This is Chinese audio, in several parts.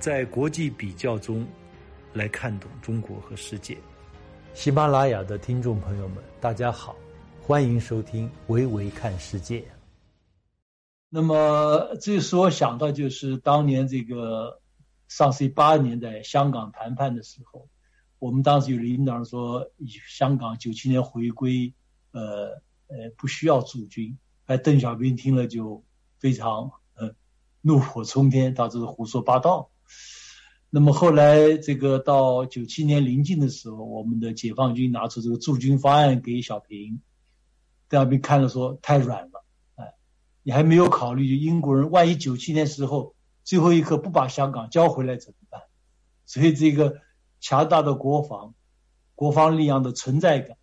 在国际比较中来看懂中国和世界。喜马拉雅的听众朋友们，大家好，欢迎收听《维维看世界》。那么，这使我想到就是当年这个上世纪八十年代香港谈判的时候，我们当时有领导人说，香港九七年回归，呃呃，不需要驻军。哎，邓小平听了就非常呃怒火冲天，他这是胡说八道。那么后来，这个到九七年临近的时候，我们的解放军拿出这个驻军方案给小平，邓小平看了说太软了，哎，你还没有考虑英国人万一九七年时候最后一刻不把香港交回来怎么办？所以这个强大的国防、国防力量的存在感、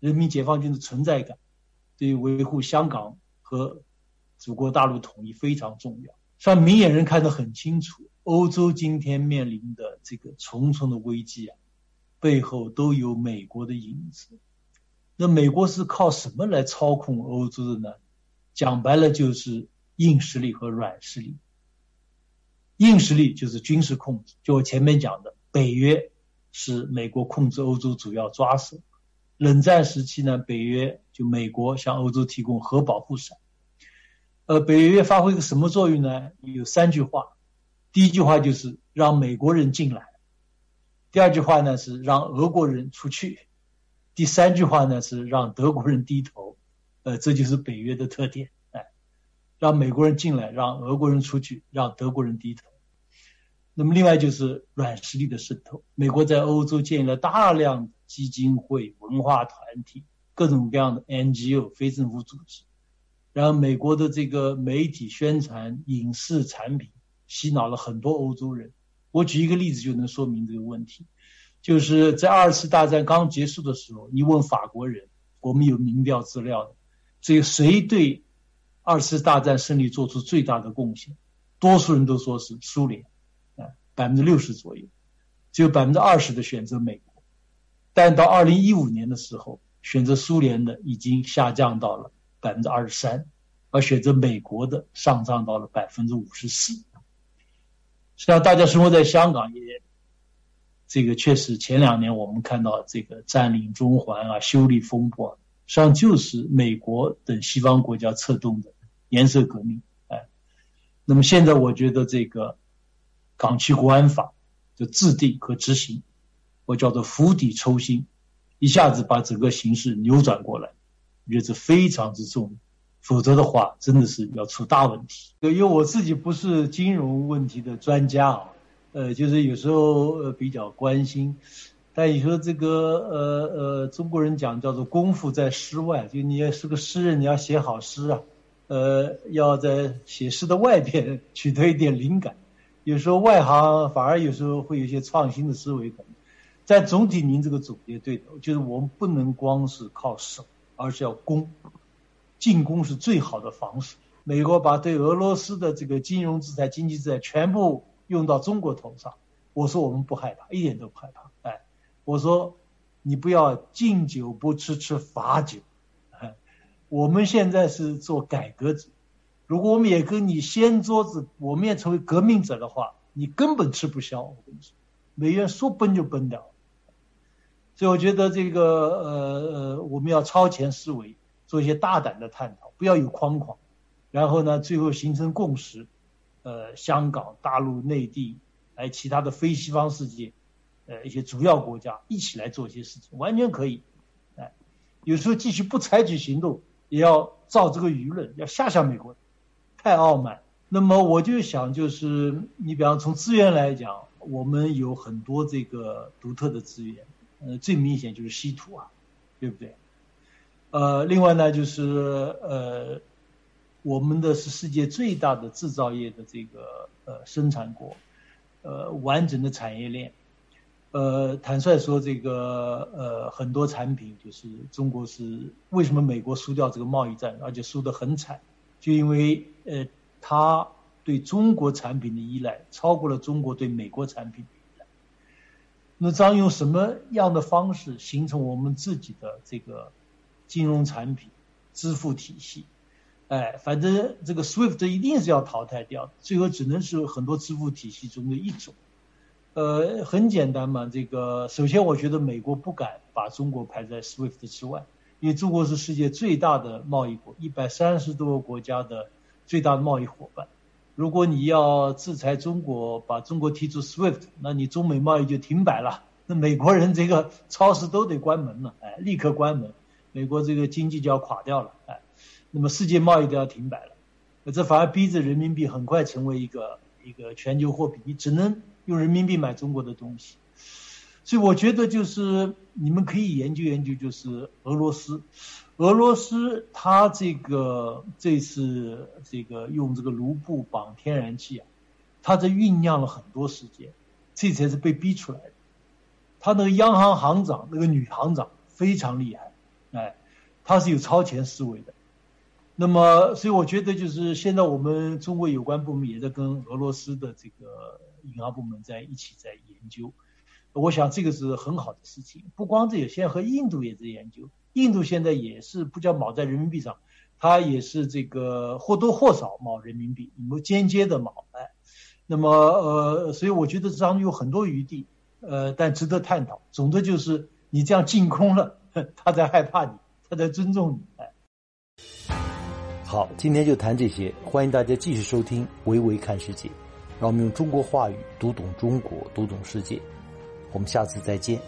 人民解放军的存在感，对于维护香港和祖国大陆统一非常重要。让明眼人看得很清楚。欧洲今天面临的这个重重的危机啊，背后都有美国的影子。那美国是靠什么来操控欧洲的呢？讲白了就是硬实力和软实力。硬实力就是军事控制，就我前面讲的，北约是美国控制欧洲主要抓手。冷战时期呢，北约就美国向欧洲提供核保护伞。呃，北约发挥个什么作用呢？有三句话。第一句话就是让美国人进来，第二句话呢是让俄国人出去，第三句话呢是让德国人低头，呃，这就是北约的特点，哎，让美国人进来，让俄国人出去，让德国人低头。那么另外就是软实力的渗透，美国在欧洲建立了大量的基金会、文化团体、各种各样的 NGO 非政府组织，然后美国的这个媒体宣传影视产品。洗脑了很多欧洲人。我举一个例子就能说明这个问题，就是在二次大战刚结束的时候，你问法国人，我们有民调资料的，这个谁对二次大战胜利做出最大的贡献？多数人都说是苏联，啊，百分之六十左右，只有百分之二十的选择美国。但到二零一五年的时候，选择苏联的已经下降到了百分之二十三，而选择美国的上涨到了百分之五十四。实际上，大家生活在香港也，这个确实前两年我们看到这个占领中环啊、修理风波，实际上就是美国等西方国家策动的颜色革命。哎，那么现在我觉得这个港区国安法的制定和执行，我叫做釜底抽薪，一下子把整个形势扭转过来，我觉得这非常之重要。否则的话，真的是要出大问题。因为我自己不是金融问题的专家啊，呃，就是有时候比较关心。但你说这个呃呃，中国人讲叫做功夫在诗外，就你也是个诗人，你要写好诗啊，呃，要在写诗的外边取得一点灵感。有时候外行反而有时候会有一些创新的思维。但总体您这个总结对的，就是我们不能光是靠手，而是要攻。进攻是最好的防守。美国把对俄罗斯的这个金融制裁、经济制裁全部用到中国头上，我说我们不害怕，一点都不害怕。哎，我说你不要敬酒不吃吃罚酒。我们现在是做改革者，如果我们也跟你掀桌子，我们也成为革命者的话，你根本吃不消。我跟你说，美元说崩就崩掉。所以我觉得这个呃呃，我们要超前思维。做一些大胆的探讨，不要有框框，然后呢，最后形成共识。呃，香港、大陆、内地，来其他的非西方世界，呃，一些主要国家一起来做一些事情，完全可以。哎，有时候继续不采取行动，也要造这个舆论，要吓吓美国，太傲慢。那么我就想，就是你比方从资源来讲，我们有很多这个独特的资源，呃，最明显就是稀土啊，对不对？呃，另外呢，就是呃，我们的是世界最大的制造业的这个呃生产国，呃，完整的产业链，呃，坦率说，这个呃很多产品就是中国是为什么美国输掉这个贸易战，而且输得很惨，就因为呃，他对中国产品的依赖超过了中国对美国产品的依赖。那将用什么样的方式形成我们自己的这个？金融产品、支付体系，哎，反正这个 SWIFT 一定是要淘汰掉，最后只能是很多支付体系中的一种。呃，很简单嘛，这个首先我觉得美国不敢把中国排在 SWIFT 之外，因为中国是世界最大的贸易国，一百三十多个国家的最大的贸易伙伴。如果你要制裁中国，把中国踢出 SWIFT，那你中美贸易就停摆了。那美国人这个超市都得关门了，哎，立刻关门，美国这个经济就要垮掉了，哎，那么世界贸易都要停摆了，这反而逼着人民币很快成为一个一个全球货币，你只能用人民币买中国的东西，所以我觉得就是你们可以研究研究，就是俄罗斯，俄罗斯它这个这次这个用这个卢布绑天然气啊，它这酝酿了很多时间，这才是被逼出来的。他那个央行行长，那个女行长非常厉害，他，是有超前思维的。那么，所以我觉得就是现在我们中国有关部门也在跟俄罗斯的这个银行部门在一起在研究。我想这个是很好的事情。不光这些，现在和印度也在研究。印度现在也是不叫锚在人民币上，它也是这个或多或少锚人民币，有间接的锚。哎，那么呃，所以我觉得这当中有很多余地。呃，但值得探讨。总的就是，你这样净空了，他在害怕你，他在尊重你。好，今天就谈这些。欢迎大家继续收听《维维看世界》，让我们用中国话语读懂中国，读懂世界。我们下次再见。